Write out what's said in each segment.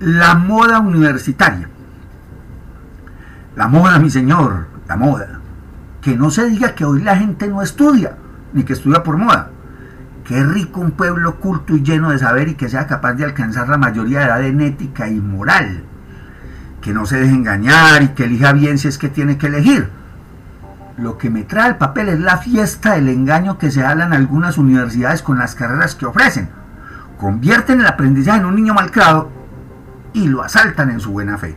La moda universitaria. La moda, mi señor, la moda. Que no se diga que hoy la gente no estudia, ni que estudia por moda. Qué rico un pueblo culto y lleno de saber y que sea capaz de alcanzar la mayoría de edad en ética y moral. Que no se deje engañar y que elija bien si es que tiene que elegir. Lo que me trae el papel es la fiesta del engaño que se habla en algunas universidades con las carreras que ofrecen. Convierten el aprendizaje en un niño malcriado y lo asaltan en su buena fe.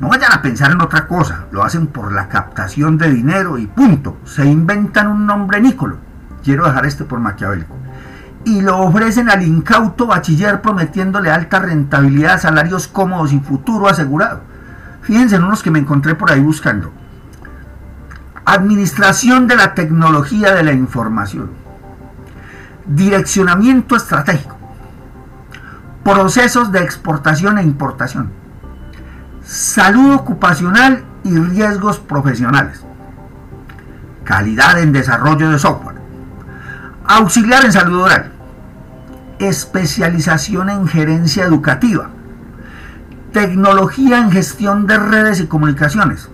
No vayan a pensar en otra cosa, lo hacen por la captación de dinero y punto. Se inventan un nombre nícolo. Quiero dejar este por maquiavélico. Y lo ofrecen al incauto bachiller prometiéndole alta rentabilidad, salarios cómodos y futuro asegurado. Fíjense en unos que me encontré por ahí buscando. Administración de la tecnología de la información. Direccionamiento estratégico procesos de exportación e importación, salud ocupacional y riesgos profesionales, calidad en desarrollo de software, auxiliar en salud oral, especialización en gerencia educativa, tecnología en gestión de redes y comunicaciones,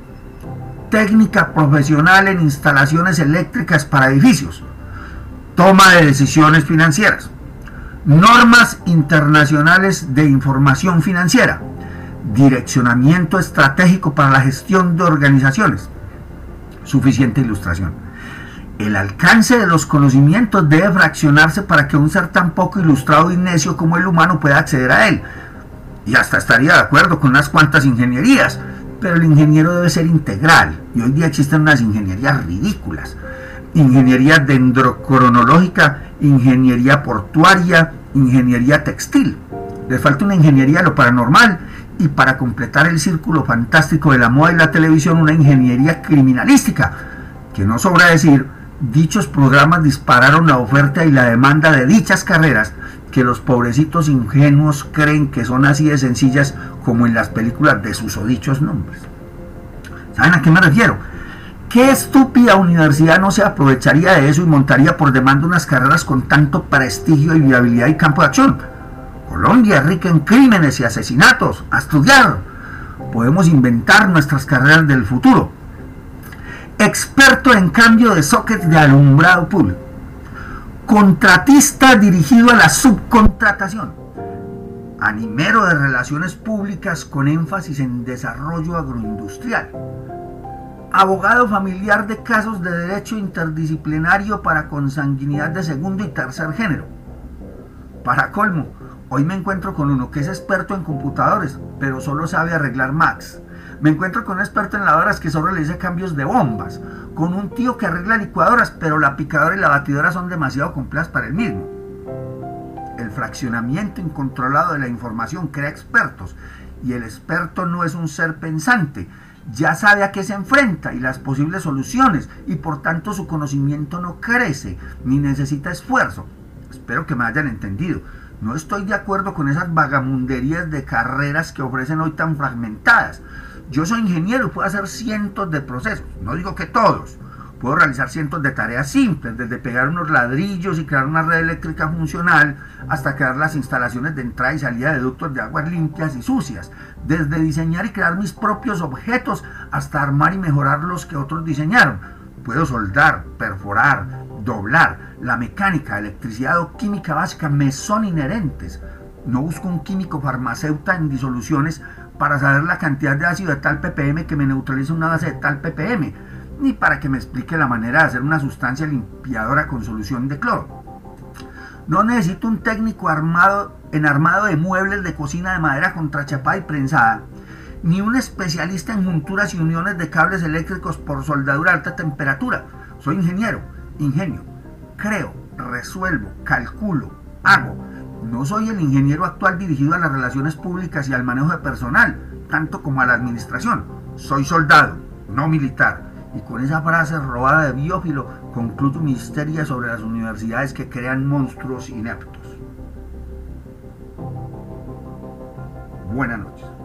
técnica profesional en instalaciones eléctricas para edificios, toma de decisiones financieras normas internacionales de información financiera, direccionamiento estratégico para la gestión de organizaciones. Suficiente ilustración. El alcance de los conocimientos debe fraccionarse para que un ser tan poco ilustrado y necio como el humano pueda acceder a él. Y hasta estaría de acuerdo con unas cuantas ingenierías, pero el ingeniero debe ser integral. Y hoy día existen unas ingenierías ridículas. Ingeniería dendrocronológica ingeniería portuaria, ingeniería textil. Le falta una ingeniería lo paranormal y para completar el círculo fantástico de la moda y la televisión, una ingeniería criminalística. Que no sobra decir, dichos programas dispararon la oferta y la demanda de dichas carreras que los pobrecitos ingenuos creen que son así de sencillas como en las películas de sus dichos nombres. ¿Saben a qué me refiero? ¿Qué estúpida universidad no se aprovecharía de eso y montaría por demanda unas carreras con tanto prestigio y viabilidad y campo de acción? Colombia rica en crímenes y asesinatos. A estudiar. Podemos inventar nuestras carreras del futuro. Experto en cambio de sockets de alumbrado público. Contratista dirigido a la subcontratación. Animero de relaciones públicas con énfasis en desarrollo agroindustrial abogado familiar de casos de derecho interdisciplinario para consanguinidad de segundo y tercer género. Para colmo, hoy me encuentro con uno que es experto en computadores, pero solo sabe arreglar Macs. Me encuentro con un experto en lavadoras que solo realiza cambios de bombas. Con un tío que arregla licuadoras, pero la picadora y la batidora son demasiado complejas para el mismo. El fraccionamiento incontrolado de la información crea expertos y el experto no es un ser pensante, ya sabe a qué se enfrenta y las posibles soluciones y por tanto su conocimiento no crece ni necesita esfuerzo. Espero que me hayan entendido. No estoy de acuerdo con esas vagamunderías de carreras que ofrecen hoy tan fragmentadas. Yo soy ingeniero y puedo hacer cientos de procesos, no digo que todos, Puedo realizar cientos de tareas simples, desde pegar unos ladrillos y crear una red eléctrica funcional, hasta crear las instalaciones de entrada y salida de ductos de aguas limpias y sucias, desde diseñar y crear mis propios objetos, hasta armar y mejorar los que otros diseñaron. Puedo soldar, perforar, doblar. La mecánica, electricidad o química básica me son inherentes. No busco un químico farmacéutico en disoluciones para saber la cantidad de ácido de tal ppm que me neutraliza una base de tal ppm ni para que me explique la manera de hacer una sustancia limpiadora con solución de cloro. No necesito un técnico armado en armado de muebles de cocina de madera contrachapada y prensada, ni un especialista en junturas y uniones de cables eléctricos por soldadura a alta temperatura. Soy ingeniero, ingenio, creo, resuelvo, calculo, hago. No soy el ingeniero actual dirigido a las relaciones públicas y al manejo de personal, tanto como a la administración. Soy soldado, no militar y con esa frase robada de Biófilo concluyo mi histeria sobre las universidades que crean monstruos ineptos. Buenas noches.